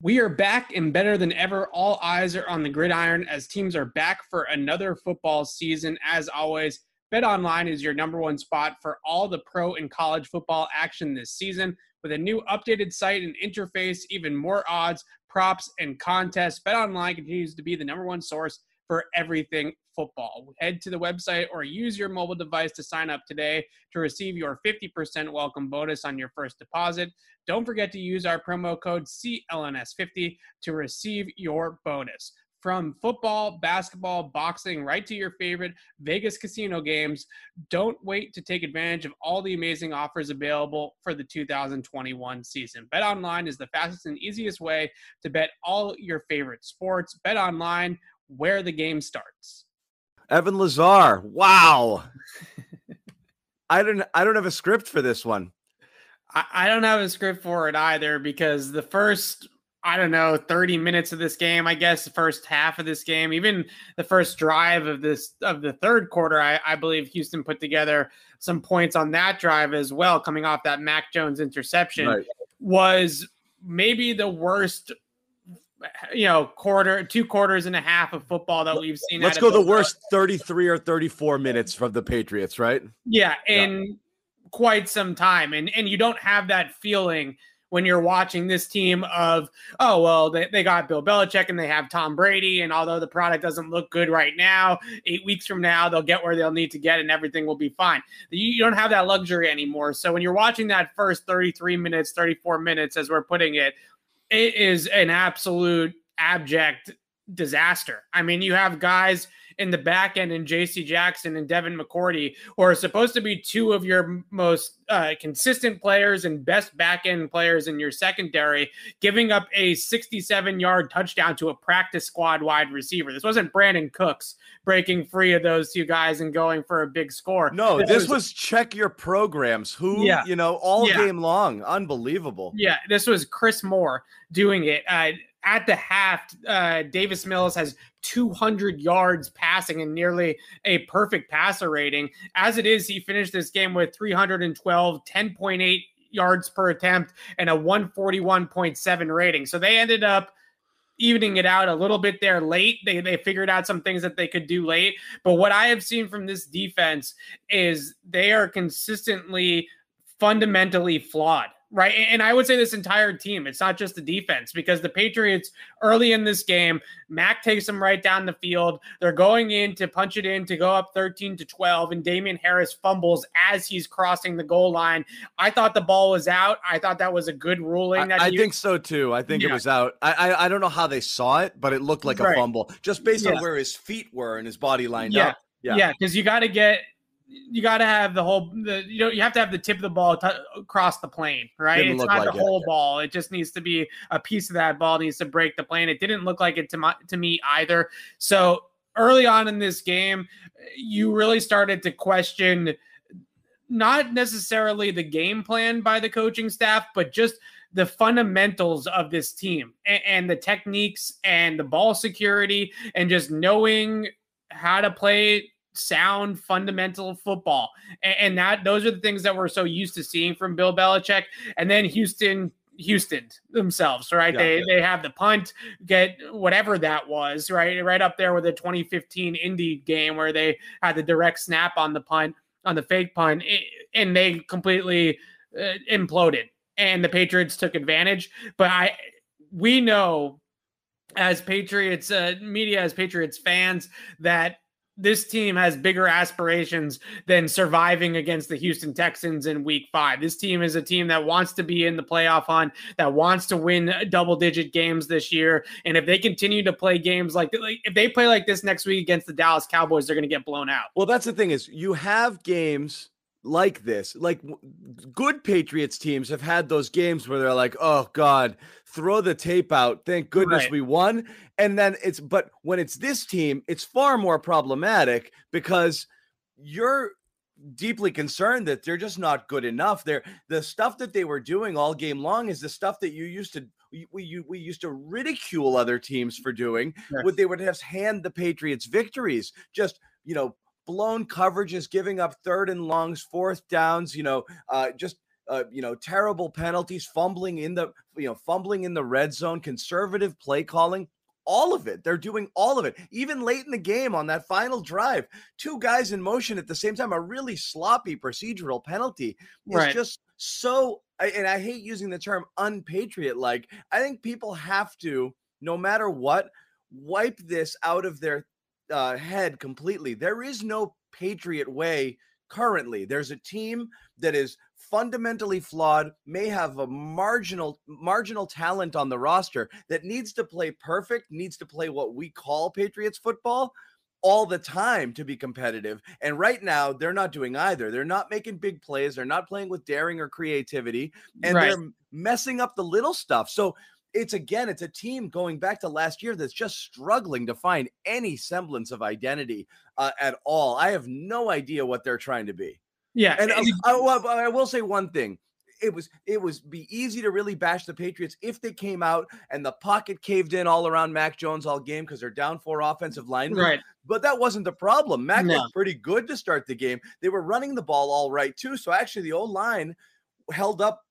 We are back and better than ever. All eyes are on the gridiron as teams are back for another football season. As always, Bet Online is your number one spot for all the pro and college football action this season. With a new updated site and interface, even more odds, props, and contests, Bet Online continues to be the number one source for everything football. Head to the website or use your mobile device to sign up today to receive your 50% welcome bonus on your first deposit. Don't forget to use our promo code CLNS50 to receive your bonus. From football, basketball, boxing, right to your favorite Vegas casino games, don't wait to take advantage of all the amazing offers available for the 2021 season. Bet online is the fastest and easiest way to bet all your favorite sports. Bet online, where the game starts. Evan Lazar. Wow. I don't I don't have a script for this one. I, I don't have a script for it either because the first I don't know, 30 minutes of this game, I guess the first half of this game, even the first drive of this of the third quarter, I, I believe Houston put together some points on that drive as well, coming off that Mac Jones interception, right. was maybe the worst you know quarter two quarters and a half of football that we've seen let's go the worst. 33 or 34 minutes from the patriots right? Yeah in yeah. quite some time and and you don't have that feeling when you're watching this team of oh well they, they got bill belichick and they have tom brady and although the product doesn't look good right now eight weeks from now they'll get where they'll need to get and everything will be fine. You, you don't have that luxury anymore. So when you're watching that first 33 minutes 34 minutes as we're putting it it is an absolute abject disaster. I mean, you have guys in the back end in JC Jackson and Devin McCourty, who are supposed to be two of your most uh, consistent players and best back end players in your secondary, giving up a 67 yard touchdown to a practice squad wide receiver. This wasn't Brandin Cooks breaking free of those two guys and going for a big score. No, this, this was, was, check your programs. Who, yeah, you know, all yeah. game long. Unbelievable. Yeah, this was Chris Moore doing it. Uh, at the half, uh, Davis Mills has 200 yards passing and nearly a perfect passer rating. As it is, he finished this game with 312, 10.8 yards per attempt, and a 141.7 rating. So they ended up evening it out a little bit there late. They they figured out some things that they could do late. But what I have seen from this defense is they are consistently fundamentally flawed right? And I would say this entire team, it's not just the defense, because the Patriots early in this game, Mac takes them right down the field. They're going in to punch it in to go up 13 to 12, and Damien Harris fumbles as he's crossing the goal line. I thought the ball was out. I thought that was a good ruling. I, I think so too. I think yeah. it was out. I, I, I don't know how they saw it, but it looked like right. a fumble just based yeah. on where his feet were and his body lined up. yeah. up. Yeah, because you got to get you got to have the whole the you know you have to have the tip of the ball t- across the plane right? Didn't it's not like the it, whole ball. It just needs to be a piece of that ball needs to break the plane. It didn't look like it to my to me either. So early on in this game you really started to question not necessarily the game plan by the coaching staff but just the fundamentals of this team and, and the techniques and the ball security and just knowing how to play sound fundamental football. And, and, that those are the things that we're so used to seeing from Bill Belichick. And then Houston Houston themselves, right? Yeah, they yeah. they have the punt, get whatever that was, right? Right up there with the 2015 Indy game where they had the direct snap on the punt, on the fake punt, and they completely uh, imploded. And the Patriots took advantage. But I we know as Patriots uh, media, as Patriots fans, that this team has bigger aspirations than surviving against the Houston Texans in week five. This team is a team that wants to be in the playoff hunt, that wants to win double digit games this year. And if they continue to play games like, like if they play like this next week against the Dallas Cowboys, they're going to get blown out. Well, that's the thing is you have games like this. Like good Patriots teams have had those games where they're like, "Oh God, throw the tape out. Thank goodness right. we won." And then it's but when it's this team, it's far more problematic because you're deeply concerned that they're just not good enough. They're the stuff that they were doing all game long is the stuff that you used to we we, we used to ridicule other teams for doing. Yes. Would they would have hand the Patriots victories? Just you know blown coverages, giving up third and longs, fourth downs, you know, uh, just uh, you know, terrible penalties, fumbling in the you know, fumbling in the red zone, conservative play calling, all of it. They're doing all of it. Even late in the game on that final drive, two guys in motion at the same time, a really sloppy procedural penalty is right. just so and I hate using the term unpatriot like. I think people have to no matter what wipe this out of their uh, head completely. There is no Patriot way currently. There's a team that is fundamentally flawed, may have a marginal marginal talent on the roster that needs to play perfect, needs to play what we call Patriots football all the time to be competitive. And right now, they're not doing either. They're not making big plays. They're not playing with daring or creativity, and right. they're messing up the little stuff. So it's again, it's a team going back to last year that's just struggling to find any semblance of identity uh, at all. I have no idea what they're trying to be. Yeah, and I, I, I will say one thing it was it was be easy to really bash the Patriots if they came out and the pocket caved in all around Mac Jones all game because they're down four offensive linemen. Right. But that wasn't the problem. Mac no. looked pretty good to start the game. They were running the ball all right too. So actually, the old line held up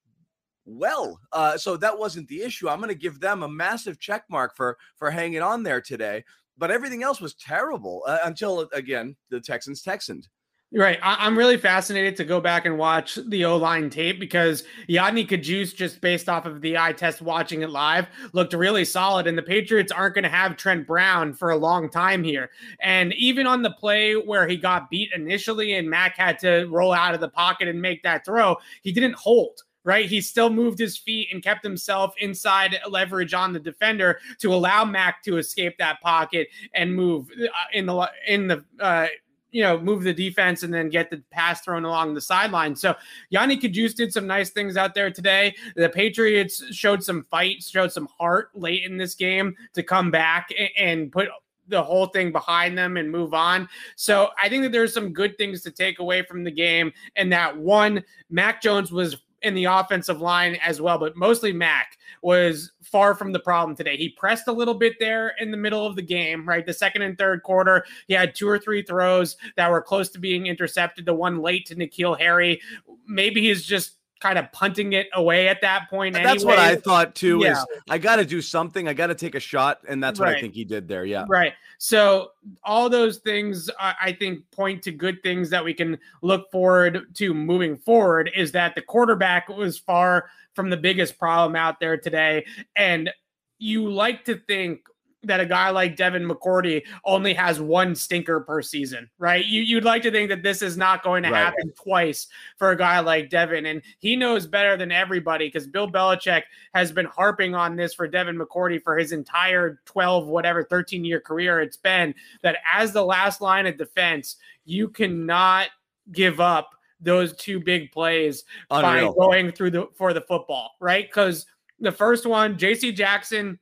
well. Uh, so that wasn't the issue. I'm going to give them a massive check mark for for hanging on there today. But everything else was terrible uh, until again the Texans Texans. Right. I- am really fascinated to go back and watch the O line tape because Yodny Cajuste, just based off of the eye test watching it live, looked really solid. And the Patriots aren't going to have Trent Brown for a long time here. And even on the play where he got beat initially and Mac had to roll out of the pocket and make that throw, he didn't hold right? He still moved his feet and kept himself inside leverage on the defender to allow Mac to escape that pocket and move uh, in the in the uh, you know, move the defense and then get the pass thrown along the sideline. So Yodny Cajuste did some nice things out there today. The Patriots showed some fight, showed some heart late in this game to come back and put the whole thing behind them and move on. So I think that there's some good things to take away from the game. And that one, Mac Jones was in the offensive line as well, but mostly Mac was far from the problem today. He pressed a little bit there in the middle of the game, right? The second and third quarter, he had two or three throws that were close to being intercepted. The one late to N'Keal Harry. Maybe he's just kind of punting it away at that point. That's what I thought too. Yeah. Is I got to do something. I got to take a shot, and that's right. what I think he did there. Yeah, right. So all those things I think point to good things that we can look forward to moving forward. Is that the quarterback was far from the biggest problem out there today, and you like to think that a guy like Devin McCourty only has one stinker per season, right? You, you'd like to think that this is not going to right. happen twice for a guy like Devin. And he knows better than everybody because Bill Belichick has been harping on this for Devin McCourty for his entire 12, whatever, 13 year career it's been that as the last line of defense, you cannot give up those two big plays Unreal. by going through the for the football, right? Because the first one, JC Jackson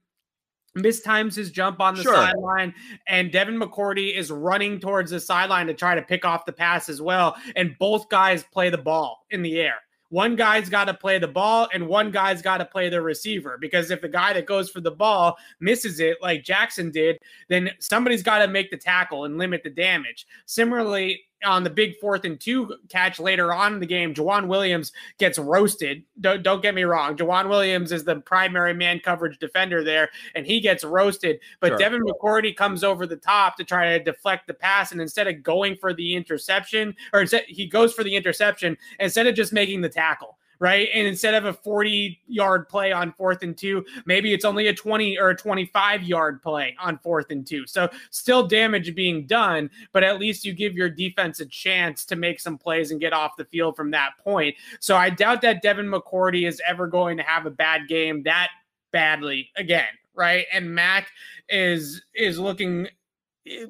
mistimes his jump on the sure. sideline, and Devin McCourty is running towards the sideline to try to pick off the pass as well. And both guys play the ball in the air. One guy's got to play the ball, and one guy's got to play the receiver. Because if the guy that goes for the ball misses it, like Jackson did, then somebody's got to make the tackle and limit the damage. Similarly, on the big fourth and two catch later on in the game, Joejuan Williams gets roasted. Don't, don't get me wrong. Joejuan Williams is the primary man coverage defender there, and he gets roasted. But sure. Devin McCourty comes over the top to try to deflect the pass. And instead of going for the interception, or instead, he goes for the interception instead of just making the tackle right? And instead of a 40 yard play on fourth and two, maybe it's only a 20 or a 25 yard play on fourth and two. So still damage being done, but at least you give your defense a chance to make some plays and get off the field from that point. So I doubt that Devin McCourty is ever going to have a bad game that badly again, right? And Mac is is looking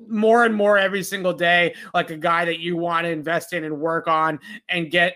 more and more every single day like a guy that you want to invest in and work on and get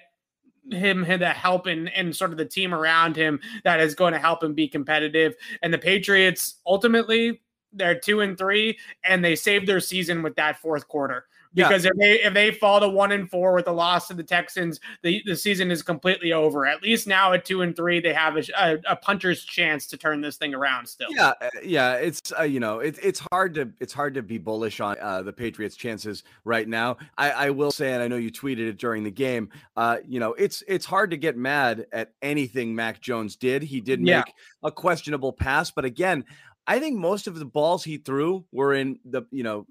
him the help and, and sort of the team around him that is going to help him be competitive. And the Patriots ultimately they're two and three, and they saved their season with that fourth quarter because yeah. if they if they fall to one and four with the loss to the Texans, the, the season is completely over. At least now at two and three, they have a, a, a puncher's chance to turn this thing around. Still, yeah, uh, yeah. It's uh, you know it's it's hard to it's hard to be bullish on uh, the Patriots' chances right now. I, I will say, and I know you tweeted it during the game. Uh, you know, it's it's hard to get mad at anything Mac Jones did. He did make yeah. a questionable pass, but again, I think most of the balls he threw were in the, you know,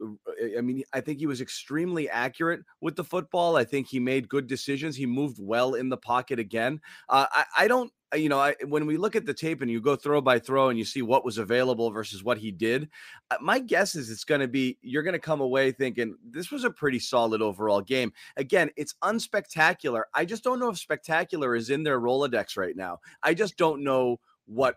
I mean, I think he was extremely accurate with the football. I think he made good decisions. He moved well in the pocket again. Uh, I, I don't, uh, you know, I, when we look at the tape and you go throw by throw and you see what was available versus what he did, uh, my guess is it's going to be you're going to come away thinking this was a pretty solid overall game. Again, it's unspectacular. I just don't know if spectacular is in their Rolodex right now. I just don't know what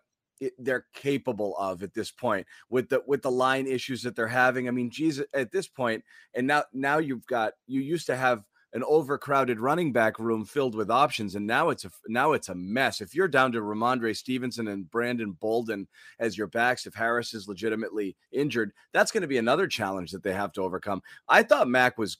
they're capable of at this point with the with the line issues that they're having. I mean, Jesus, at this point, and now now you've got you used to have an overcrowded running back room filled with options, and now it's a now it's a mess. If you're down to Rhamondre Stevenson and Brandon Bolden as your backs, if Harris is legitimately injured, that's going to be another challenge that they have to overcome. I thought Mac was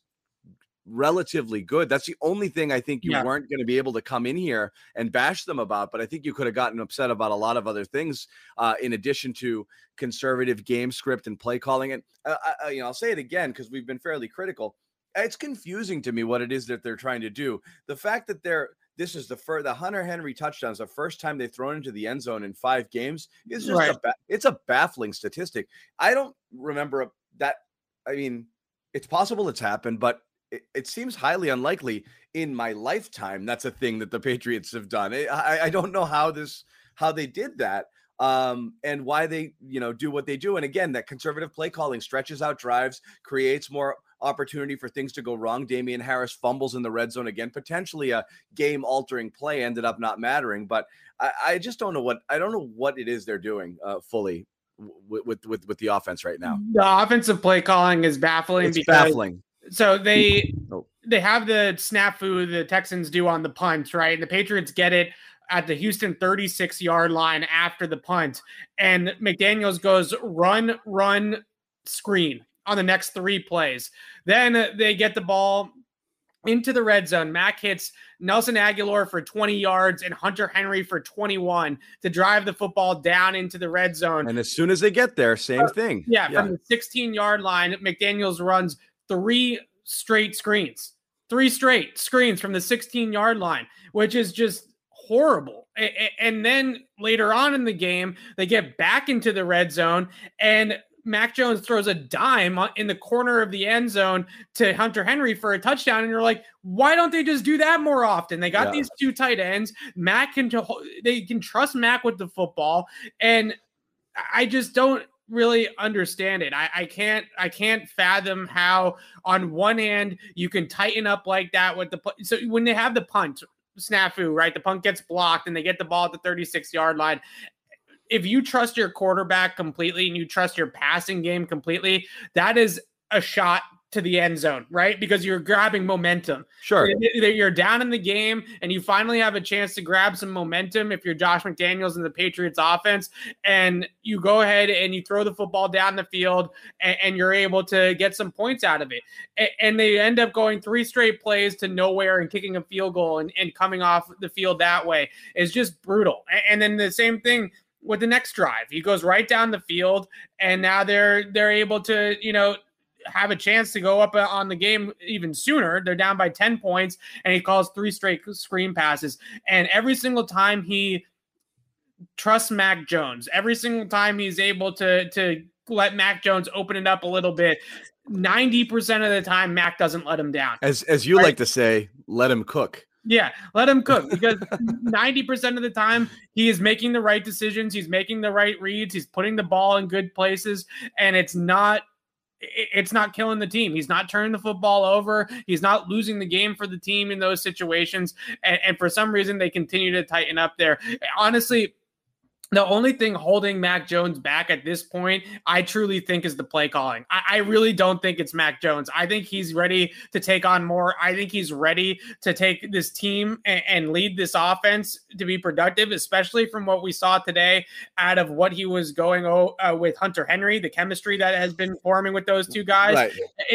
relatively good. That's the only thing I think you yeah. weren't going to be able to come in here and bash them about. But I think you could have gotten upset about a lot of other things uh, in addition to conservative game script and play calling. And uh, I, you know, I'll say it again because we've been fairly critical. It's confusing to me what it is that they're trying to do. The fact that they're this is the first the Hunter Henry touchdowns, the first time they've thrown into the end zone in five games is just right. a ba- it's a baffling statistic. I don't remember that. I mean, it's possible it's happened, but it, it, seems highly unlikely in my lifetime that's a thing that the Patriots have done. I, I don't know how this how they did that um, and why they you know do what they do. And again, that conservative play calling stretches out drives, creates more opportunity for things to go wrong. Damien Harris fumbles in the red zone again, potentially a game altering play ended up not mattering. But I, I, just don't know what I don't know what it is they're doing uh, fully. With, with with the offense right now, the offensive play calling is baffling. It's because baffling so they oh. they have the snafu the Texans do on the punt, right? And the Patriots get it at the Houston 36 yard line after the punt. And McDaniels goes run, run, screen on the next three plays. Then they get the ball into the red zone. Mac hits Nelson Agholor for 20 yards and Hunter Henry for 21 to drive the football down into the red zone. And as soon as they get there, same uh, thing. Yeah, yeah. from the 16 yard line, McDaniels runs three straight screens, three straight screens from the 16 yard line, which is just horrible. And then later on in the game, they get back into the red zone and Mac Jones throws a dime in the corner of the end zone to Hunter Henry for a touchdown, and you're like, why don't they just do that more often? They got yeah. these two tight ends. Mac can they can trust Mac with the football, and I just don't really understand it. I, I can't I can't fathom how on one hand you can tighten up like that with the so when they have the punt snafu, right? The punt gets blocked and they get the ball at the 36 yard line. If you trust your quarterback completely and you trust your passing game completely, that is a shot to the end zone, right? Because you're grabbing momentum. Sure. You're down in the game and you finally have a chance to grab some momentum if you're Josh McDaniels in the Patriots offense and you go ahead and you throw the football down the field and, and you're able to get some points out of it. And, and, they end up going three straight plays to nowhere and kicking a field goal and, and coming off the field that way is just brutal. And, and then the same thing with the next drive. He goes right down the field and now they're they're able to, you know, have a chance to go up uh, on the game even sooner. They're down by 10 points, and he calls three straight screen passes. And every single time he trusts Mac Jones, every single time he's able to to let Mac Jones open it up a little bit, 90% of the time Mac doesn't let him down. As as you right? like to say, let him cook. Yeah, let him cook because 90% of the time he is making the right decisions, he's making the right reads, he's putting the ball in good places and it's not it's not killing the team. He's not turning the football over. He's not losing the game for the team in those situations. And, and for some reason, they continue to tighten up there. Honestly, the only thing holding Mac Jones back at this point, I truly think, is the play calling. I, I, really don't think it's Mac Jones. I think he's ready to take on more. I think he's ready to take this team and, and lead this offense to be productive, especially from what we saw today out of what he was going uh, with Hunter Henry, the chemistry that has been forming with those two guys. Right.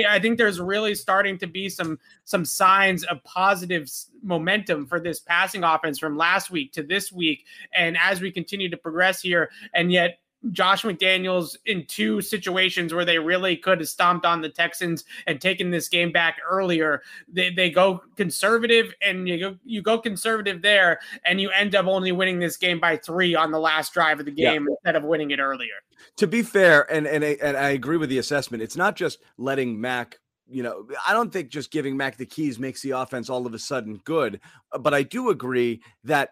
I think there's really starting to be some some signs of positive momentum for this passing offense from last week to this week, and as we continue to progress here. And yet, Josh McDaniels in two situations where they really could have stomped on the Texans and taken this game back earlier. They, they go conservative and you go you go conservative there and you end up only winning this game by three on the last drive of the game yeah. instead of winning it earlier. To be fair, and and I, and I agree with the assessment. It's not just letting Mac you know, I don't think just giving Mac the keys makes the offense all of a sudden good, uh, but I do agree that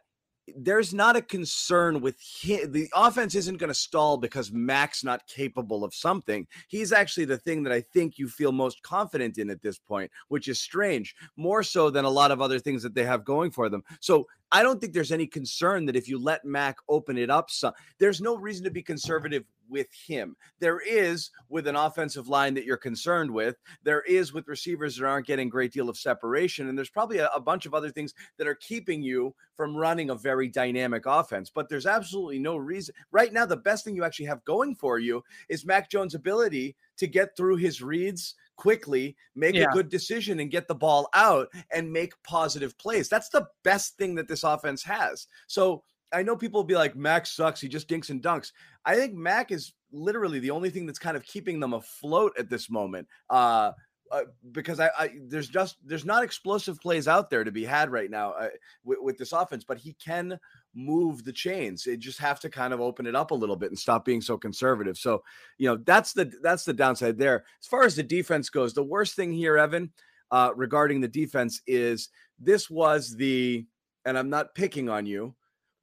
there's not a concern with him. The offense isn't going to stall because Mac's not capable of something. He's actually the thing that I think you feel most confident in at this point, which is strange, more so than a lot of other things that they have going for them. So I don't think there's any concern that if you let Mac open it up, some, there's no reason to be conservative with him. There is with an offensive line that you're concerned with. There is with receivers that aren't getting a great deal of separation. And there's probably a, a, bunch of other things that are keeping you from running a very dynamic offense. But there's absolutely no reason. Right now, the best thing you actually have going for you is Mac Jones' ability to get through his reads quickly, make yeah. a good decision and get the ball out and make positive plays. That's the best thing that this offense has. So I know people will be like, Mac sucks. He just dinks and dunks. I think Mac is literally the only thing that's kind of keeping them afloat at this moment. Uh, uh, because I, I, there's just there's not explosive plays out there to be had right now uh, with, with, this offense, but he can move the chains. They just have to kind of open it up a little bit and stop being so conservative. So you know that's the that's the downside there. As far as the defense goes, the worst thing here, Evan, uh, regarding the defense is this was the and I'm not picking on you,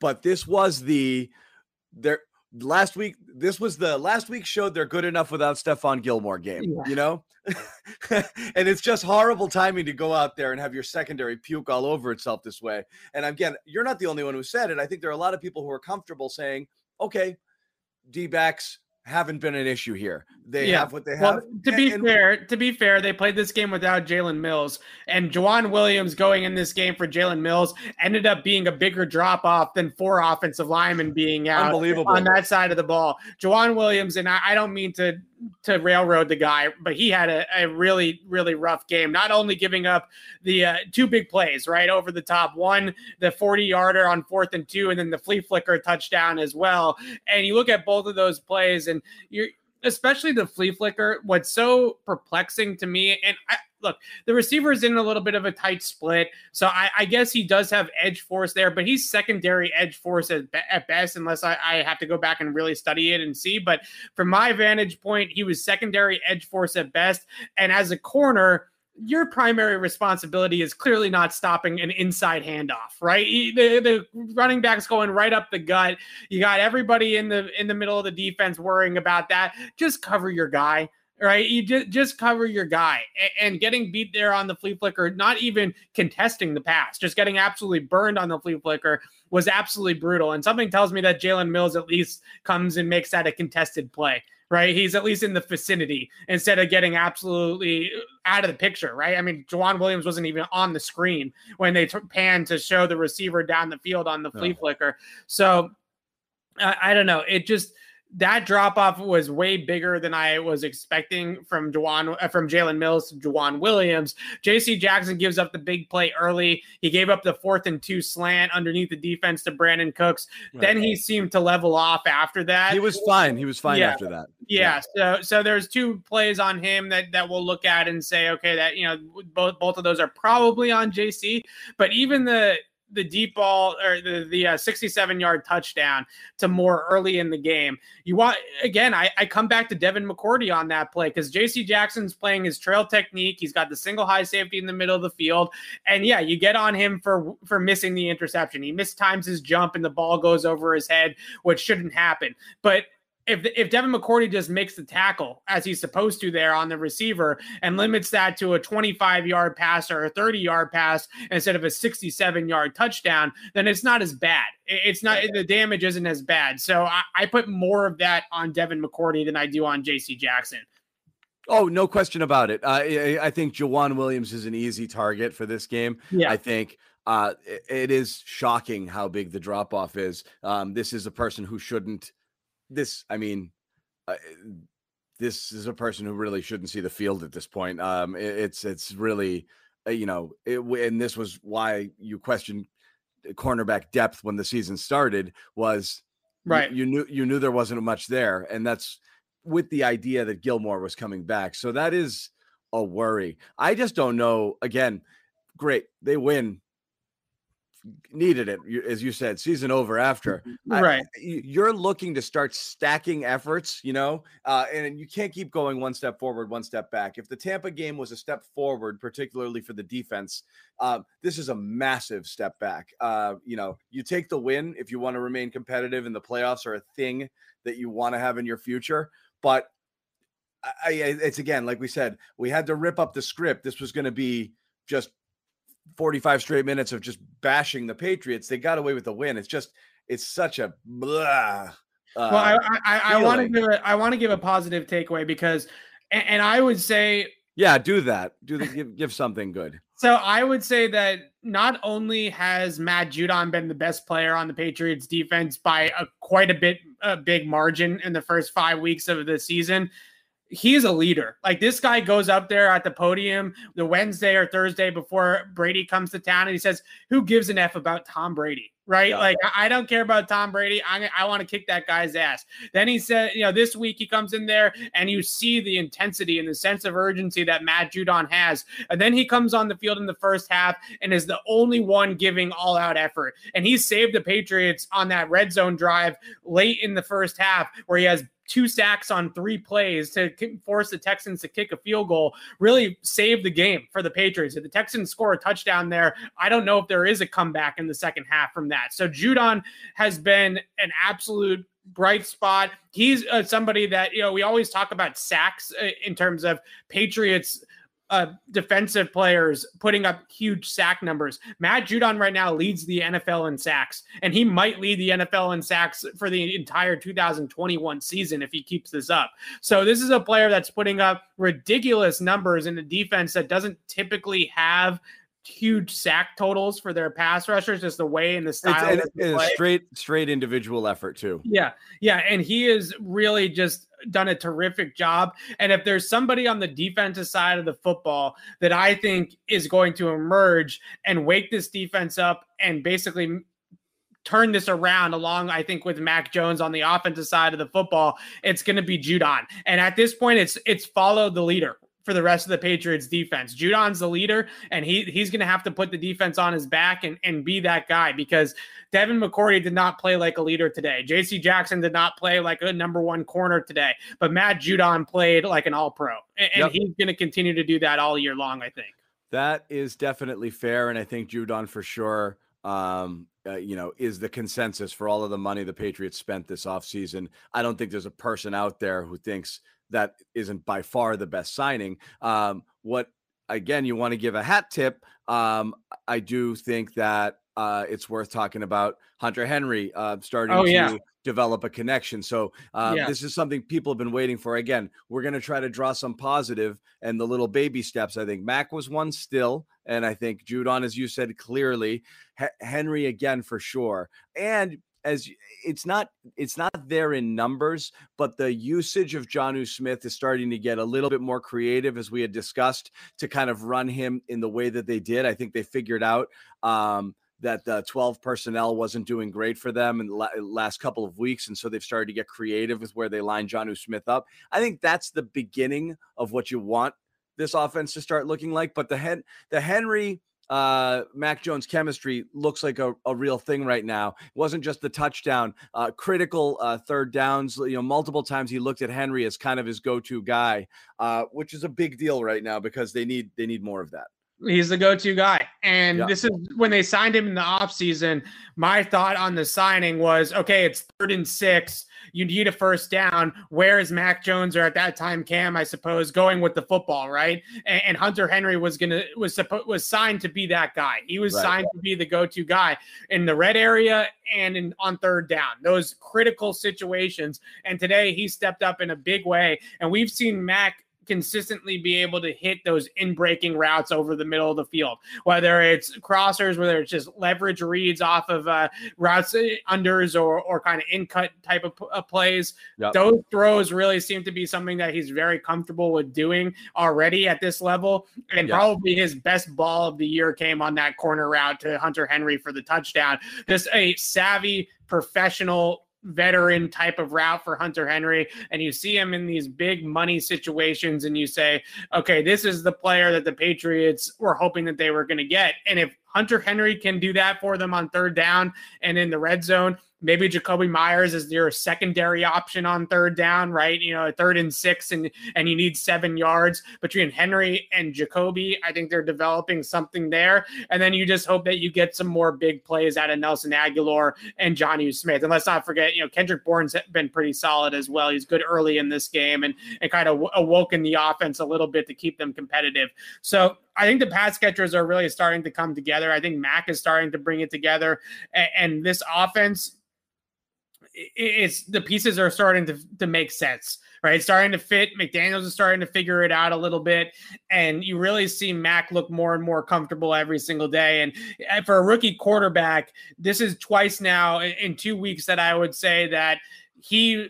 but this was the there last week this was the last week showed they're good enough without Stephon Gilmore game, yeah. you know? and it's just horrible timing to go out there and have your secondary puke all over itself this way. And again, you're not the only one who said it. I think there are a lot of people who are comfortable saying, okay, D backs haven't been an issue here. They yeah. have what they have. Well, to be and, fair, to be fair, they played this game without Jalen Mills, and Joejuan Williams going in this game for Jalen Mills ended up being a bigger drop off than four offensive linemen being out Unbelievable. on that side of the ball. Joejuan Williams, and I, I don't mean to to railroad the guy, but he had a, a really, really rough game. Not only giving up the uh, two big plays right over the top, one the 40 yarder on fourth and two, and then the flea flicker touchdown as well. And you look at both of those plays, and you're especially the flea flicker. What's so perplexing to me, and I, look, the receiver is in a little bit of a tight split. So I, I, guess he does have edge force there, but he's secondary edge force at, at best, unless I, I, have to go back and really study it and see. But from my vantage point, he was secondary edge force at best. And as a corner, your primary responsibility is clearly not stopping an inside handoff, right? The, the running back's going right up the gut. You got everybody in the in the middle of the defense worrying about that. Just cover your guy right? You just, just cover your guy and, getting beat there on the flea flicker, not even contesting the pass, just getting absolutely burned on the flea flicker was absolutely brutal. And something tells me that Jalen Mills at least comes and makes that a contested play, right? He's at least in the vicinity instead of getting absolutely uh, out of the picture, right? I mean, Joejuan Williams wasn't even on the screen when they t- panned to show the receiver down the field on the flea flicker. So I, I don't know. It just that drop off was way bigger than I was expecting from Joejuan uh, from Jalen Mills to Joejuan Williams. J.C. Jackson gives up the big play early. He gave up the fourth and two slant underneath the defense to Brandin Cooks. Right. Then he seemed to level off after that. He was fine. He was fine yeah. after that. Yeah. yeah. So so there's two plays on him that that we'll look at and say okay that you know both both of those are probably on JC. But even the the deep ball or the the uh, 67 yard touchdown to Moore early in the game. You want again, I, I come back to Devin McCourty on that play because JC Jackson's playing his trail technique. He's got the single high safety in the middle of the field. And yeah, you get on him for for missing the interception. He mistimes his jump and the ball goes over his head, which shouldn't happen. But if if Devin McCourty just makes the tackle as he's supposed to there on the receiver and limits that to a 25 yard pass or a 30 yard pass instead of a 67 yard touchdown, then it's not as bad. It's not the damage isn't as bad. So I, I put more of that on Devin McCourty than I do on J.C. Jackson. Oh, no question about it. Uh, I, I think Joejuan Williams is an easy target for this game. Yeah. I think uh, it is shocking how big the drop off is. Um, this is a person who shouldn't this, I mean, uh, this is a person who really shouldn't see the field at this point. Um, it, it's it's really, uh, you know, it, and this was why you questioned cornerback depth when the season started. Was right? You, you knew you knew there wasn't much there, and that's with the idea that Gilmore was coming back. So that is a worry. I just don't know. Again, great, they win needed it as you said season over after. Right. I, you're looking to start stacking efforts you know uh, and you can't keep going one step forward one step back. If the tampa game was a step forward particularly for the defense uh, this is a massive step back. Uh, you know you take the win if you want to remain competitive and the playoffs are a thing that you want to have in your future but I, it's again like we said we had to rip up the script. This was going to be just 45 straight minutes of just bashing the Patriots. They got away with the win. It's just it's such a blah. Uh, well, I I, I want to give a I want to give a positive takeaway because, and, and I would say yeah, do that. Do the, give give something good. So I would say that not only has Matt Judon been the best player on the Patriots defense by a quite a bit a big margin in the first five weeks of the season, he's a leader. Like this guy goes up there at the podium the Wednesday or Thursday before Brady comes to town and he says, Who gives an F about Tom Brady? Right? Yeah. Like, I don't care about Tom Brady. I, I want to kick that guy's ass. Then he said, You know, this week he comes in there and you see the intensity and the sense of urgency that Matt Judon has. And then he comes on the field in the first half and is the only one giving all out effort. And he saved the Patriots on that red zone drive late in the first half where he has two sacks on three plays to force the Texans to kick a field goal really saved the game for the Patriots. If the Texans score a touchdown there, I don't know if there is a comeback in the second half from that. So Judon has been an absolute bright spot. He's uh, somebody that, you know, we always talk about sacks uh, in terms of Patriots uh, defensive players putting up huge sack numbers. Matt Judon right now leads the NFL in sacks, and he might lead the NFL in sacks for the entire 2021 season if he keeps this up. So this is a player that's putting up ridiculous numbers in a defense that doesn't typically have huge sack totals for their pass rushers, just the way and the style. It's, it's a straight, straight individual effort too. Yeah, yeah, and he is really just done a terrific job. And if there's somebody on the defensive side of the football that I think is going to emerge and wake this defense up and basically turn this around along I think with Mac Jones on the offensive side of the football it's going to be Judon and at this point it's it's follow the leader for the rest of the Patriots defense. Judon's the leader, and he he's going to have to put the defense on his back and, and be that guy because Devin McCourty did not play like a leader today. J.C. Jackson did not play like a number one corner today, but Matt Judon played like an All Pro, and, yep. he's going to continue to do that all year long. I think that is definitely fair, and I think Judon for sure. Um, uh, you know, is the consensus for all of the money the Patriots spent this offseason. I don't think there's a person out there who thinks that isn't by far the best signing. Um, what again, you want to give a hat tip. Um, I do think that uh, it's worth talking about Hunter Henry uh, starting oh, to develop a connection. So uh, yeah. this is something people have been waiting for. Again, we're going to try to draw some positive and the little baby steps. I think Mac was one still, and I think Judon, as you said clearly, H- Henry again for sure, and as it's not it's not there in numbers, but the usage of Jonnu Smith is starting to get a little bit more creative, as we had discussed, to kind of run him in the way that they did. I think they figured out um, that the 12 personnel wasn't doing great for them in the last couple of weeks. And so they've started to get creative with where they line Jonnu Smith up. I think that's the beginning of what you want this offense to start looking like. But the Hen- the Henry uh, Mac Jones chemistry looks like a, a, real thing right now. It wasn't just the touchdown, uh, critical uh, third downs. You know, multiple times he looked at Henry as kind of his go-to guy, uh, which is a big deal right now because they need they need more of that. He's the go-to guy. And yeah. this is when they signed him in the offseason. My thought on the signing was, okay, it's third and six. You need a first down. Where is Mac Jones or at that time Cam, I suppose, going with the football, right? And, and Hunter Henry was gonna was supposed was signed to be that guy. He was right. signed to be the go-to guy in the red area and in on third down. Those critical situations. And today he stepped up in a big way. And we've seen Mac consistently be able to hit those in breaking routes over the middle of the field, whether it's crossers, whether it's just leverage reads off of uh, routes uh, unders or, or kind of in cut type of uh, plays. Yep. Those throws really seem to be something that he's very comfortable with doing already at this level. And yep. probably his best ball of the year came on that corner route to Hunter Henry for the touchdown. Just a savvy professional veteran type of route for Hunter Henry, and you see him in these big money situations, and you say, okay, this is the player that the Patriots were hoping that they were going to get. And if Hunter Henry can do that for them on third down and in the red zone, maybe Jakobi Meyers is your secondary option on third down, right? You know, third and six, and and you need seven yards between Henry and Jakobi. I think they're developing something there, and then you just hope that you get some more big plays out of Nelson Agholor and Jonnu Smith. And let's not forget, you know, Kendrick Bourne's been pretty solid as well. He's good early in this game and and kind of awoken the offense a little bit to keep them competitive. So I think the pass catchers are really starting to come together. I think Mac is starting to bring it together, and, and this offense it's the pieces are starting to, to make sense, right? It's starting to fit. McDaniels is starting to figure it out a little bit. And you really see Mac look more and more comfortable every single day. And eh, for a rookie quarterback, this is twice now in two weeks that I would say that he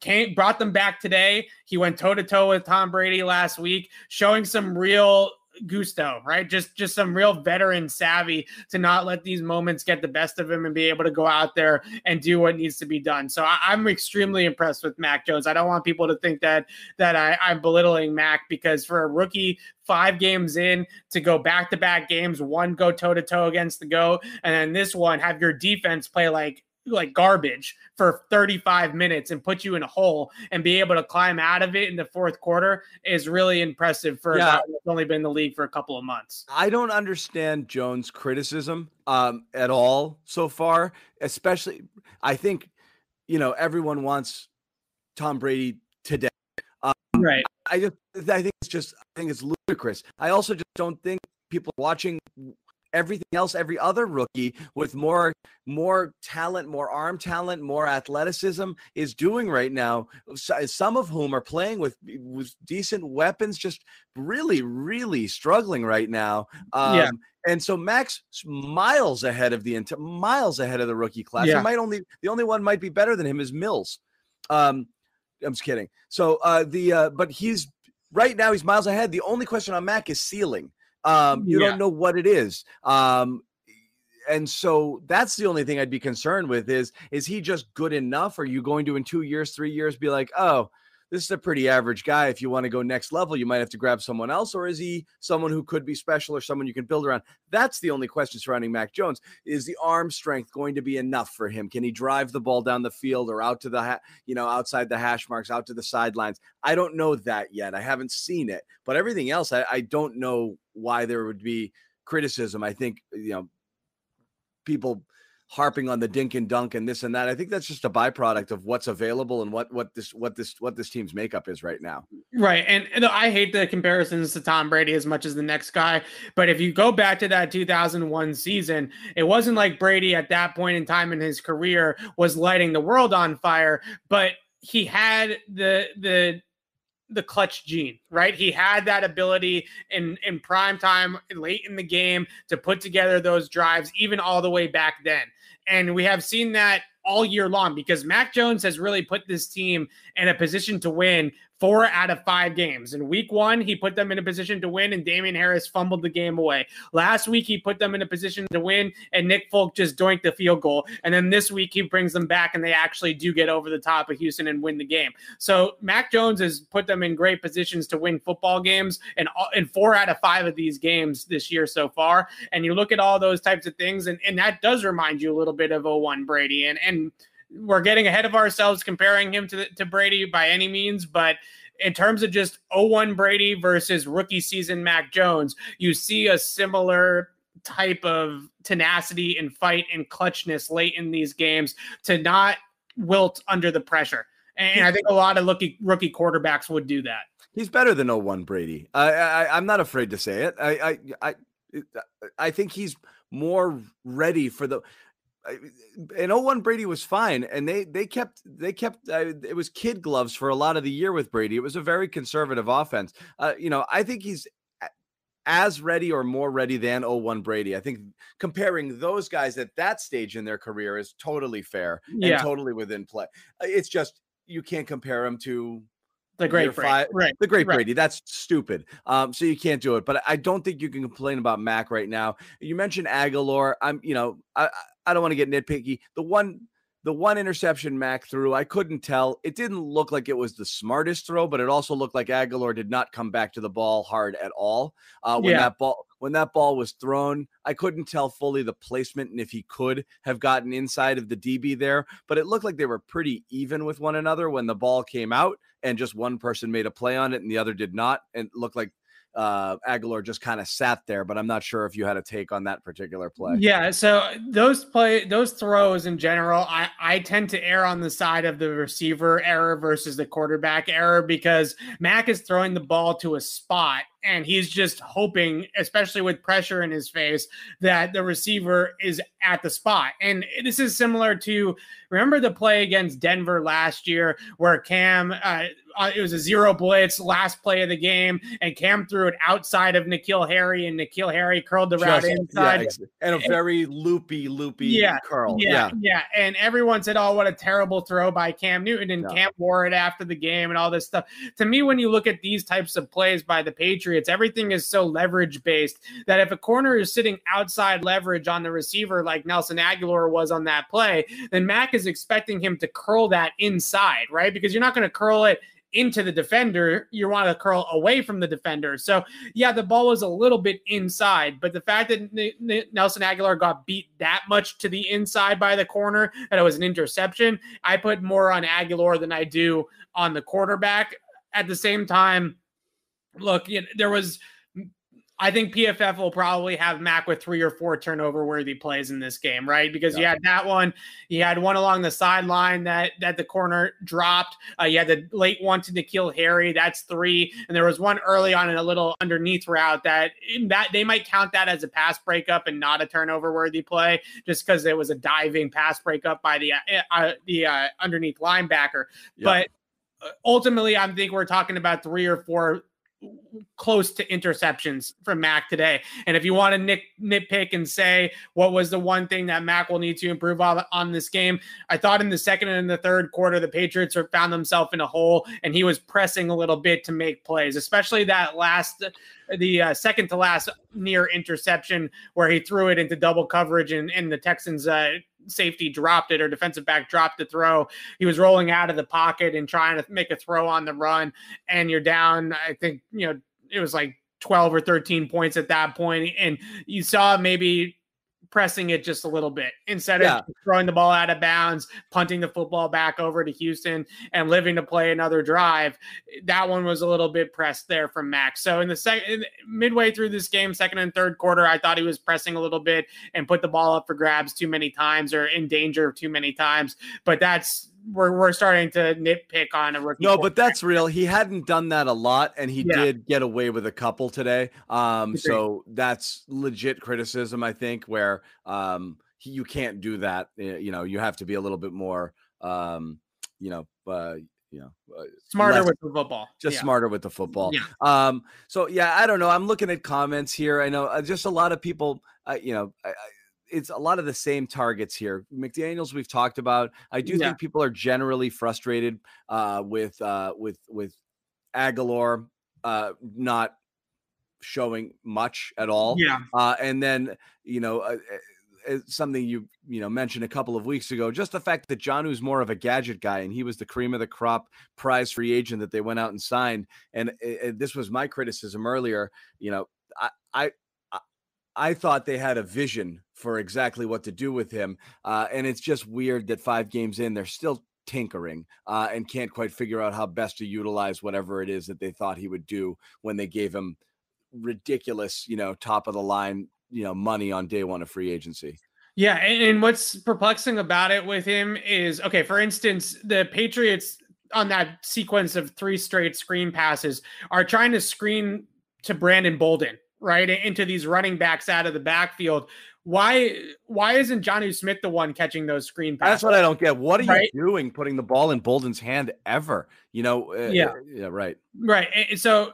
came brought them back today. He went toe to toe with Tom Brady last week, showing some real gusto, right? Just just some real veteran savvy to not let these moments get the best of him and be able to go out there and do what needs to be done. So I, am extremely impressed with Mac Jones. I don't want people to think that that I, I'm belittling Mac because for a rookie five games in to go back to back games, one go toe to toe against the go, and then this one have your defense play like like garbage for 35 minutes and put you in a hole and be able to climb out of it in the fourth quarter is really impressive for yeah. only been in the league for a couple of months. I don't understand Jones' criticism um, at all so far, especially I think you know everyone wants Tom Brady today. Um, right. I just I think it's just I think it's ludicrous. I also just don't think people watching everything else every other rookie with more more talent more arm talent more athleticism is doing right now some of whom are playing with with decent weapons just really really struggling right now um, yeah. and so max miles ahead of the miles ahead of the rookie class yeah. might only the only one might be better than him is mills um i'm just kidding so uh the uh but he's right now he's miles ahead the only question on mac is ceiling um, you yeah. don't know what it is. Um, and so that's the only thing I'd be concerned with is is he just good enough? Are you going to in two years, three years be like, oh, this is a pretty average guy. If you want to go next level, you might have to grab someone else, or is he someone who could be special or someone you can build around? That's the only question surrounding Mac Jones. Is the arm strength going to be enough for him? Can he drive the ball down the field or out to the ha- you know outside the hash marks, out to the sidelines? I don't know that yet. I haven't seen it, but everything else, I, I don't know why there would be criticism. I think you know people harping on the dink and dunk and this and that. I think that's just a byproduct of what's available and what what this what this what this team's makeup is right now. Right. And, and I hate the comparisons to Tom Brady as much as the next guy, but if you go back to that 2001 season, it wasn't like Brady at that point in time in his career was lighting the world on fire, but he had the the the clutch gene, right? He had that ability in in prime time, late in the game, to put together those drives, even all the way back then. And we have seen that all year long because Mac Jones has really put this team in a position to win four out of five games. In week one, he put them in a position to win, and Damien Harris fumbled the game away. Last week, he put them in a position to win, and Nick Folk just doinked the field goal. And then this week, he brings them back, and they actually do get over the top of Houston and win the game. So Mac Jones has put them in great positions to win football games, and in four out of five of these games this year so far. And you look at all those types of things, and, and that does remind you a little bit of 01 Brady. And and we're getting ahead of ourselves comparing him to to Brady by any means, but in terms of just 01 Brady versus rookie season Mac Jones, you see a similar type of tenacity and fight and clutchness late in these games to not wilt under the pressure. And I think a lot of rookie rookie quarterbacks would do that. He's better than 01 Brady. I, I I'm not afraid to say it. I I I I think he's more ready for the and 01 Brady was fine and they they kept they kept uh, it was kid gloves for a lot of the year with Brady. It was a very conservative offense. Uh, you know, I think he's as ready or more ready than 01 Brady. I think comparing those guys at that stage in their career is totally fair yeah. and totally within play. Uh, it's just you can't compare him to the great Brady. Five, right. The great right. Brady. That's stupid. Um, so you can't do it. But I don't think you can complain about Mac right now. You mentioned Agholor. I'm, you know, I I don't want to get nitpicky. The one the one interception Mac threw, I couldn't tell. It didn't look like it was the smartest throw, but it also looked like Agholor did not come back to the ball hard at all. Uh, when yeah. that ball when that ball was thrown, I couldn't tell fully the placement and if he could have gotten inside of the DB there, but it looked like they were pretty even with one another when the ball came out and just one person made a play on it and the other did not. And looked like uh, Agholor just kind of sat there, but I'm not sure if you had a take on that particular play. Yeah, so those play those throws in general, I I tend to err on the side of the receiver error versus the quarterback error because Mac is throwing the ball to a spot and he's just hoping, especially with pressure in his face, that the receiver is at the spot. And this is similar to remember the play against Denver last year where Cam, uh, uh, it was a zero blitz last play of the game, and Cam threw it outside of N'Keal Harry, and N'Keal Harry curled the route inside, yeah, and a very loopy, loopy yeah, curl. Yeah, yeah, yeah, And everyone said, "Oh, what a terrible throw by Cam Newton," and Cam wore it after the game, and all this stuff. To me, when you look at these types of plays by the Patriots Patriots, everything is so leverage based that if a corner is sitting outside leverage on the receiver, like Nelson Agholor was on that play, then Mac is expecting him to curl that inside, right? Because you're not going to curl it into the defender, you want to curl away from the defender. So, yeah, the ball was a little bit inside, but the fact that Nelson Agholor got beat that much to the inside by the corner that it was an interception, I put more on Agholor than I do on the quarterback. At the same time, look, you know, there was. I think PFF will probably have Mac with three or four turnover worthy plays in this game, right? Because yeah. you had that one, you had one along the sideline that that the corner dropped. Uh, you had the late one to N'Keal Harry, that's three, and there was one early on in a little underneath route that that they might count that as a pass breakup and not a turnover worthy play, just because it was a diving pass breakup by the uh, uh the uh, underneath linebacker. But uh, ultimately, I think we're talking about three or four close to interceptions from Mac today. And if you want to nit, nitpick and say what was the one thing that Mac will need to improve on, on this game, I thought in the second and the third quarter, the Patriots found themselves in a hole and he was pressing a little bit to make plays, especially that last, the uh, second to last near interception where he threw it into double coverage and, and the Texans uh, safety dropped it or defensive back dropped the throw. He was rolling out of the pocket and trying to make a throw on the run, and you're down. I think you know it was like 12 or 13 points at that point, and you saw maybe pressing it just a little bit instead yeah. of throwing the ball out of bounds, punting the football back over to Houston and living to play another drive. That one was a little bit pressed there from Max. So in the second midway through this game, second and third quarter, I thought he was pressing a little bit and put the ball up for grabs too many times or in danger too many times. But that's we're, we're starting to nitpick on a rookie. No, but that's real. He hadn't done that a lot, and he yeah. did get away with a couple today. Um, so that's legit criticism, I think, where um, he, you can't do that. Eh, you know, you have to be a little bit more, um, you know, uh, you know, uh, smarter less, with the football. Just yeah. smarter with the football. Yeah. Um. So yeah, I don't know. I'm looking at comments here. I know uh, just a lot of people. Uh, you know, I, it's a lot of the same targets here. McDaniels we've talked about. I do yeah. think people are generally frustrated uh, with uh, with with Agholor uh, not showing much at all. Yeah. Uh, and then you know. Uh, uh, something you you know mentioned a couple of weeks ago just the fact that Jonnu's more of a gadget guy and he was the cream of the crop prize free agent that they went out and signed and uh, this was my criticism earlier you know I, I I thought they had a vision for exactly what to do with him. Uh, and it's just weird that five games in, they're still tinkering uh, and can't quite figure out how best to utilize whatever it is that they thought he would do when they gave him ridiculous, you know, top of the line, you know, money on day one of free agency. Yeah. And, what's perplexing about it with him is okay, for instance, the Patriots on that sequence of three straight screen passes are trying to screen to Brandon Bolden right into these running backs out of the backfield. Why why isn't Jonnu Smith the one catching those screen passes? That's what I don't get. What are right? you doing putting the ball in Bolden's hand ever? You know, uh, yeah, uh, yeah, right, right. And so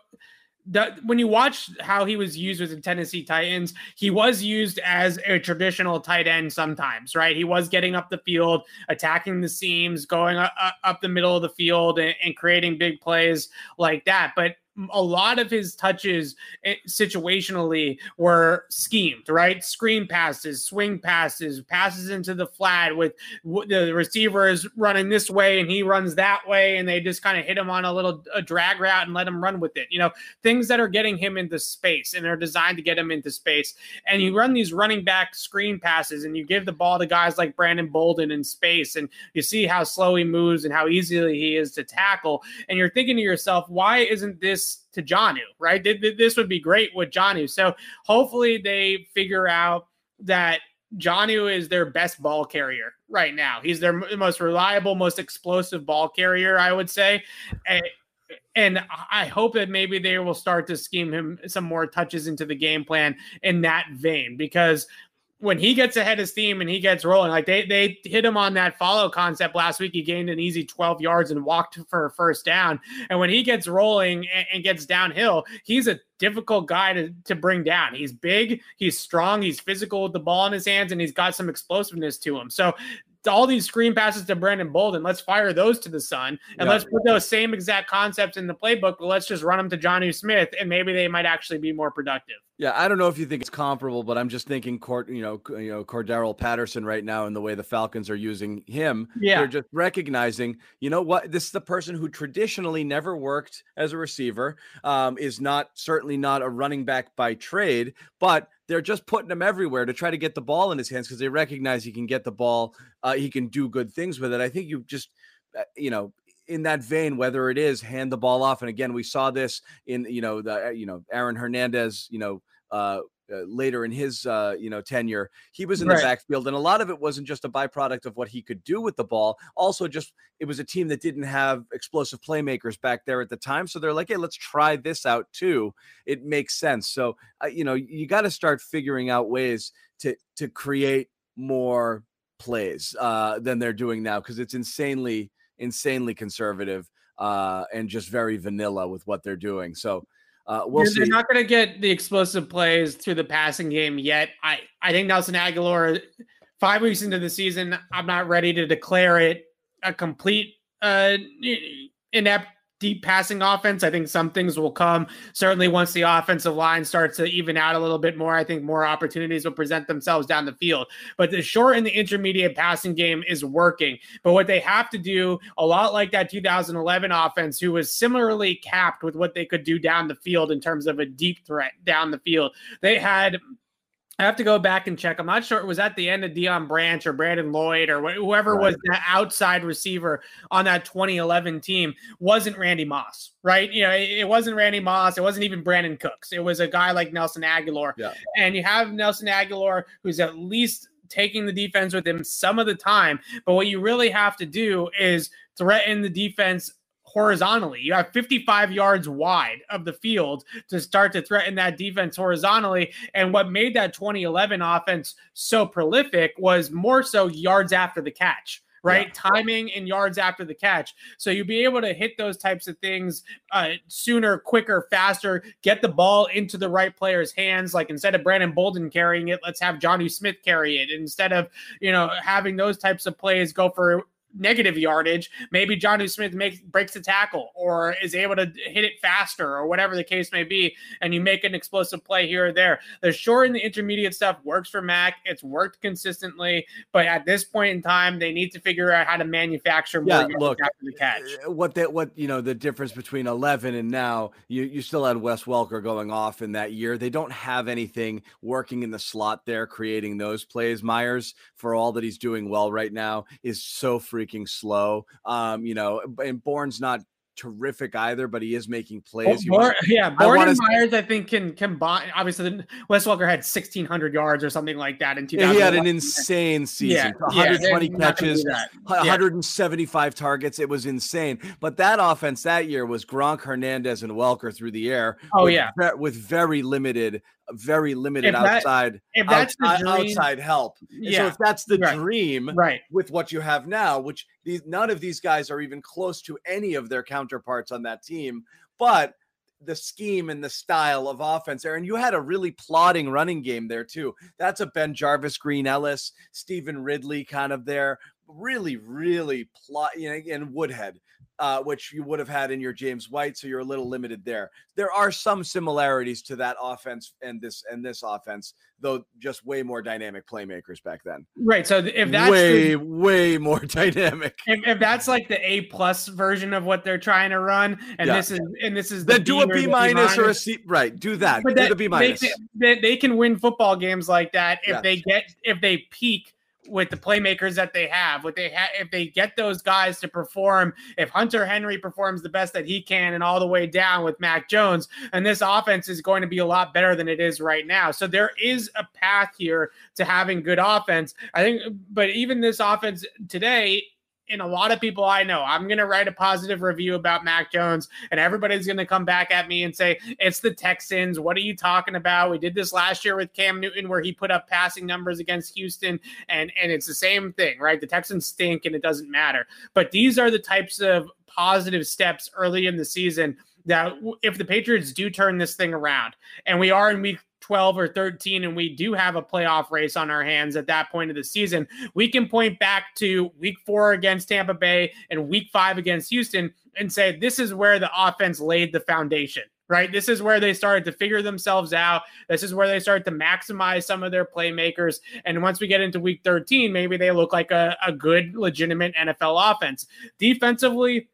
the, when you watch how he was used with the Tennessee Titans, he was used as a traditional tight end sometimes, right? He was getting up the field, attacking the seams, going up, up the middle of the field, and, and creating big plays like that. But a lot of his touches eh, situationally were schemed, right? Screen passes, swing passes, passes into the flat with the receiver is running this way and he runs that way, and they just kind of hit him on a little a drag route and let him run with it. You know, things that are getting him into space and are designed to get him into space. And you run these running back screen passes and you give the ball to guys like Brandon Bolden in space, and you see how slow he moves and how easily he is to tackle. And you're thinking to yourself, why isn't this to Jonnu, right? This would be great with Jonnu. So hopefully they figure out that Jonnu is their best ball carrier right now. He's their most reliable, most explosive ball carrier, I would say. And, and I hope that maybe they will start to scheme him some more touches into the game plan in that vein because when he gets ahead of steam and he gets rolling, like they they hit him on that follow concept last week. He gained an easy 12 yards and walked for a first down. And when he gets rolling and, and gets downhill, he's a difficult guy to, to bring down. He's big, he's strong, he's physical with the ball in his hands, and he's got some explosiveness to him. So all these screen passes to Brandon Bolden. Let's fire those to the sun and yeah. let's put those same exact concepts in the playbook. But let's just run them to Jonnu Smith and maybe they might actually be more productive. Yeah, I don't know if you think it's comparable, but I'm just thinking court, you know, you know, Cordarrelle Patterson right now and the way the Falcons are using him. Yeah, they're just recognizing, you know what, this is the person who traditionally never worked as a receiver, um, is not certainly not a running back by trade, but they're just putting him everywhere to try to get the ball in his hands because they recognize he can get the ball, uh, he can do good things with it. I think you just, uh, you know, in that vein, whether it is hand the ball off, and again, we saw this in you know the uh, you know Aaron Hernandez, you know. Uh, uh, later in his uh, you know tenure, he was in right. the backfield, and a lot of it wasn't just a byproduct of what he could do with the ball. Also, just it was a team that didn't have explosive playmakers back there at the time, so they're like, "Hey, let's try this out too." It makes sense. So uh, you know, you got to start figuring out ways to to create more plays uh, than they're doing now because it's insanely insanely conservative uh, and just very vanilla with what they're doing. So uh, we'll they're, see. They're not going to get the explosive plays through the passing game yet. I, I think Nelson Agholor, five weeks into the season, I'm not ready to declare it a complete uh, inept deep passing offense. I think some things will come. Certainly, once the offensive line starts to even out a little bit more, I think more opportunities will present themselves down the field. But the short and the intermediate passing game is working. But what they have to do, a lot like that 2011 offense, who was similarly capped with what they could do down the field in terms of a deep threat down the field, they had I have to go back and check. I'm not sure it was at the end of Deion Branch or Brandon Lloyd or whoever right. was the outside receiver on that 2011 team wasn't Randy Moss, right? You know, it wasn't Randy Moss. It wasn't even Brandin Cooks. It was a guy like Nelson Agholor. Yeah. And you have Nelson Agholor who's at least taking the defense with him some of the time. But what you really have to do is threaten the defense horizontally. You have 55 yards wide of the field to start to threaten that defense horizontally. And what made that 2011 offense so prolific was more so yards after the catch right? Yeah. Timing and yards after the catch. So you'll be able to hit those types of things uh, sooner, quicker, faster, get the ball into the right player's hands. Like instead of Brandon Bolden carrying it, let's have Jonnu Smith carry it. Instead of, you know, having those types of plays go for negative yardage, maybe Jonnu Smith makes breaks a tackle or is able to hit it faster or whatever the case may be, and you make an explosive play here or there. The short and the intermediate stuff works for Mac. It's worked consistently, but at this point in time, they need to figure out how to manufacture more yeah, look, after the catch. Uh, what that what you know the difference between eleven and now, you you still had Wes Welker going off in that year. They don't have anything working in the slot there, creating those plays. Meyers, for all that he's doing well right now, is so free freaking slow. Um, you know, and Bourne's not terrific either, but he is making plays. Bourne, yeah, Bourne and Meyers, I think, can combine. Obviously, Wes Welker had 1,600 yards or something like that in 2000. He had an insane season. Yeah, 120 yeah, catches, 175 targets. It was insane. But that offense that year was Gronk, Hernandez, and Welker through the air. Oh, yeah. with very limited very limited that, outside outside, outside help. Yeah. So if that's the right. dream, right, with what you have now, which these none of these guys are even close to any of their counterparts on that team, but the scheme and the style of offense there. And you had a really plodding running game there too. That's a BenJarvus, Green Ellis, Stevan Ridley kind of there. Really, really plot, you know, and Woodhead uh, which you would have had in your James White, so you're a little limited there. There are some similarities to that offense and this and this offense, though just way more dynamic playmakers back then. Right. So if that's way the, way more dynamic, if, if, that's like the A plus version of what they're trying to run, and yeah. this is and this is the then do a B minus or a C. Right. Do that. But do that, the B minus. They, they, they, can win football games like that if they get if they peak with the playmakers that they have. What they have, if they get those guys to perform, if Hunter Henry performs the best that he can, and all the way down with Mac Jones, and this offense is going to be a lot better than it is right now. So there is a path here to having good offense. I think, but even this offense today and a lot of people I know, I'm going to write a positive review about Mac Jones, and everybody's going to come back at me and say, It's the Texans. What are you talking about? We did this last year with Cam Newton, where he put up passing numbers against Houston, and, and it's the same thing, right? The Texans stink and it doesn't matter. But these are the types of positive steps early in the season that if the Patriots do turn this thing around, and we are in week 12 or 13 and we do have a playoff race on our hands at that point of the season, we can point back to week four against Tampa Bay and week five against Houston and say, this is where the offense laid the foundation. Right. This is where they started to figure themselves out. This is where they started to maximize some of their playmakers. And once we get into week 13, maybe they look like a, a good, legitimate NFL offense. Defensively,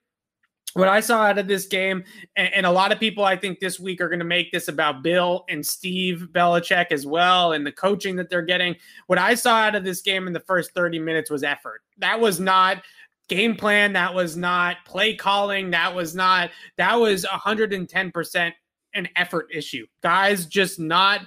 what I saw out of this game, and, and, a lot of people I think this week are going to make this about Bill and Steve Belichick as well, and the coaching that they're getting. What I saw out of this game in the first 30 minutes was effort. That was not game plan. That was not play calling. That was not, that was 110% an effort issue. Guys just not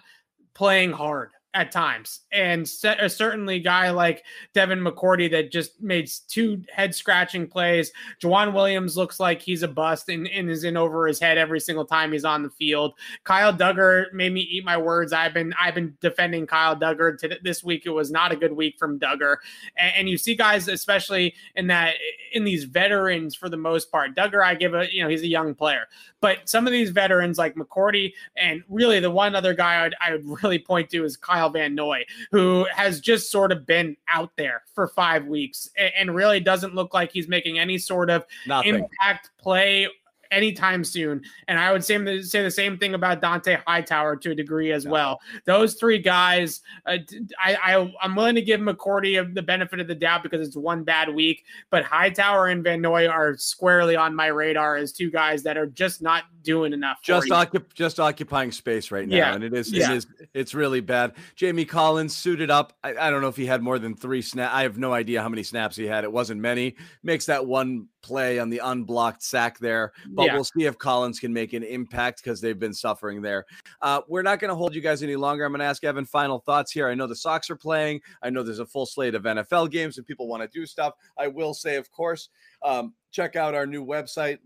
playing hard at times. And uh, certainly guy like Devin McCourty that just made two head scratching plays. Joejuan Williams looks like he's a bust and, and, is in over his head every single time he's on the field. Kyle Dugger made me eat my words. I've been I've been defending Kyle Dugger to this week. It was not a good week from Dugger. And, and you see guys, especially in that in these veterans for the most part. Dugger, I give a you know, he's a young player. But some of these veterans like McCourty and really the one other guy I'd, I would really point to is Kyle Van Noy, who has just sort of been out there for five weeks and, and really doesn't look like he's making any sort of Nothing. impact play anytime soon. And I would say, say the same thing about Dont'a Hightower to a degree as yeah. well. Those three guys, uh, I, I am willing to give McCourty the benefit of the doubt because it's one bad week, but Hightower and Van Noy are squarely on my radar as two guys that are just not doing enough. Just occup- just occupying space right now, yeah. and it is yeah. it is it's really bad. Jamie Collins suited up. I, I don't know if he had more than three snaps. I have no idea how many snaps he had. It wasn't many. Makes that one play on the unblocked sack there. But yeah. we'll see if Collins can make an impact because they've been suffering there. Uh, we're not going to hold you guys any longer. I'm going to ask Evan final thoughts here. I know the Sox are playing. I know there's a full slate of NFL games and people want to do stuff. I will say, of course, um, check out our new website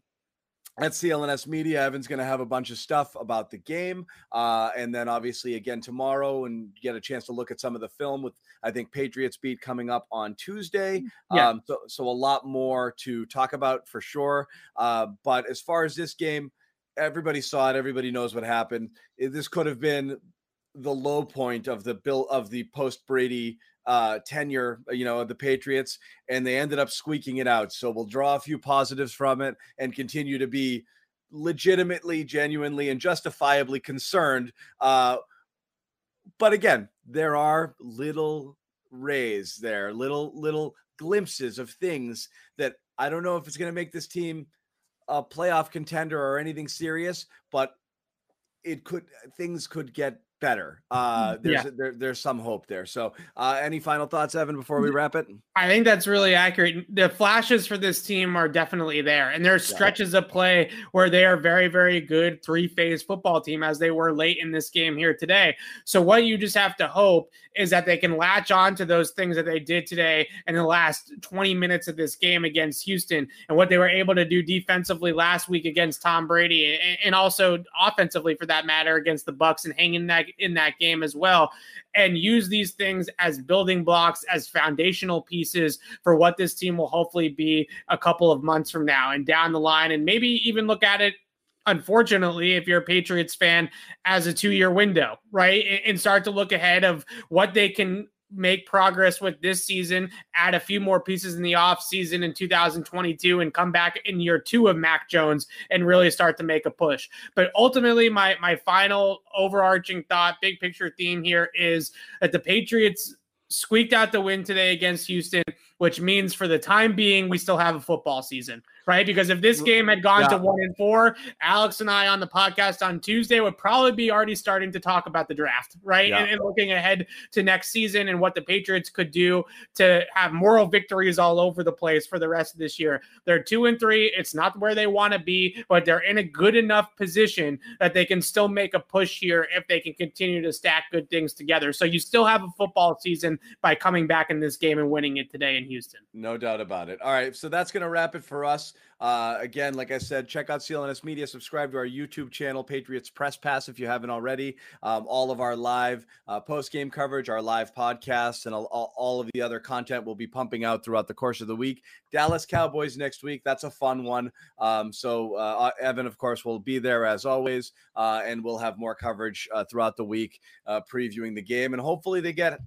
at CLNS Media. Evan's going to have a bunch of stuff about the game. Uh, and then obviously again tomorrow and get a chance to look at some of the film with, I think, Patriots Beat coming up on Tuesday. Mm, yeah. Um, so, so a lot more to talk about for sure. Uh, but as far as this game, everybody saw it. Everybody knows what happened. This could have been the low point of the bill of the post Brady uh, tenure, uh, you know, the Patriots, and they ended up squeaking it out. So we'll draw a few positives from it and continue to be legitimately, genuinely, and justifiably concerned. Uh, but again, there are little rays there, little little glimpses of things that I don't know if it's going to make this team a playoff contender or anything serious, but it could things could get better. Uh, mm, there's yeah. there, there's some hope there. So, uh, any final thoughts, Evan, before we wrap it? I think that's really accurate. The flashes for this team are definitely there, and there's stretches yeah. of play where they are very, very good three phase football team as they were late in this game here today. So, what you just have to hope is that they can latch on to those things that they did today in the last 20 minutes of this game against Houston, and what they were able to do defensively last week against Tom Brady, and, and also offensively for that matter against the Bucs and hanging that in that game as well and use these things as building blocks as foundational pieces for what this team will hopefully be a couple of months from now and down the line and maybe even look at it unfortunately, if you're a Patriots fan, as a two year window, right? And start to look ahead of what they can make progress with this season, add a few more pieces in the off season in 2022 and come back in year 2 of Mac Jones and really start to make a push. But ultimately my my final overarching thought, big picture theme here is that the Patriots squeaked out the win today against Houston, which means for the time being we still have a football season right? Because if this game had gone yeah. to one and four, Alex and I on the podcast on Tuesday would probably be already starting to talk about the draft, right? Yeah. And, and, looking ahead to next season and what the Patriots could do to have moral victories all over the place for the rest of this year. They're two and three. It's not where they want to be, but they're in a good enough position that they can still make a push here if they can continue to stack good things together. So you still have a football season by coming back in this game and winning it today in Houston. No doubt about it. All right. So that's going to wrap it for us. Uh, again, like I said, check out CLNS Media, subscribe to our YouTube channel, Patriots Press Pass, if you haven't already. Um, all of our live uh, post game coverage, our live podcasts, and all, all, of the other content will be pumping out throughout the course of the week. Dallas Cowboys next week. That's a fun one. Um, so, uh, uh Evan, of course, will be there as always, uh, and we'll have more coverage uh, throughout the week previewing the game. And hopefully, they get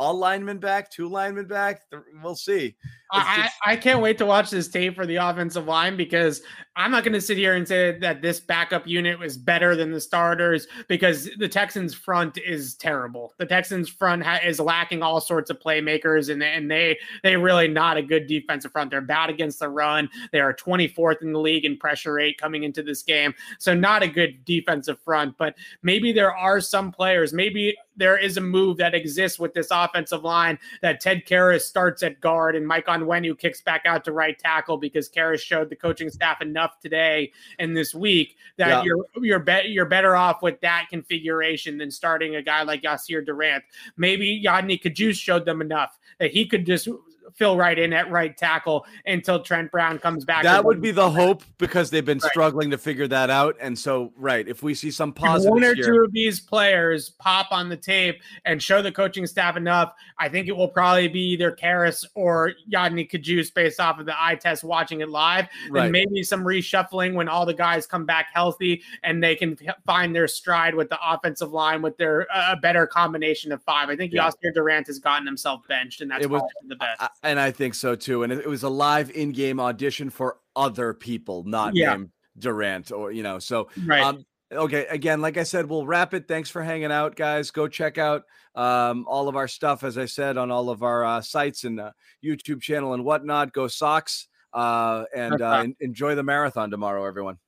all linemen back, two linemen back. We'll see. I, just... I, can't wait to watch this tape for the offensive line because I'm not going to sit here and say that this backup unit was better than the starters because the Texans front is terrible. The Texans front ha- is lacking all sorts of playmakers and, and they they really not a good defensive front. They're bad against the run. They are 24th in the league in pressure rate coming into this game. So not a good defensive front, but maybe there are some players, maybe there is a move that exists with this offensive line that Ted Karras starts at guard and Mike Onwenu kicks back out to right tackle because Karras showed the coaching staff enough today and this week that yeah. you're you're be- you're better off with that configuration than starting a guy like Yasir Durant. Maybe Yodny Cajuste showed them enough that he could just fill right in at right tackle until Trent Brown comes back. That would be the hope because they've been right. struggling to figure that out. And so, right, if we see some positive, one or here, two of these players pop on the tape and show the coaching staff enough, I think it will probably be either Karras or Yodny Cajuste based off of the eye test watching it live. Right. And maybe some reshuffling when all the guys come back healthy and they can find their stride with the offensive line with their a uh, better combination of five. I think yeah. Yasir Durant has gotten himself benched, and that's it was, the best. I, and I think so too. And it, was a live in-game audition for other people, not yeah. Durant or you know. So right. Um, okay, again, like I said, we'll wrap it. Thanks for hanging out, guys. Go check out um, all of our stuff, as I said, on all of our uh, sites and uh, YouTube channel and whatnot. Go Sox uh, and uh, enjoy the marathon tomorrow, everyone.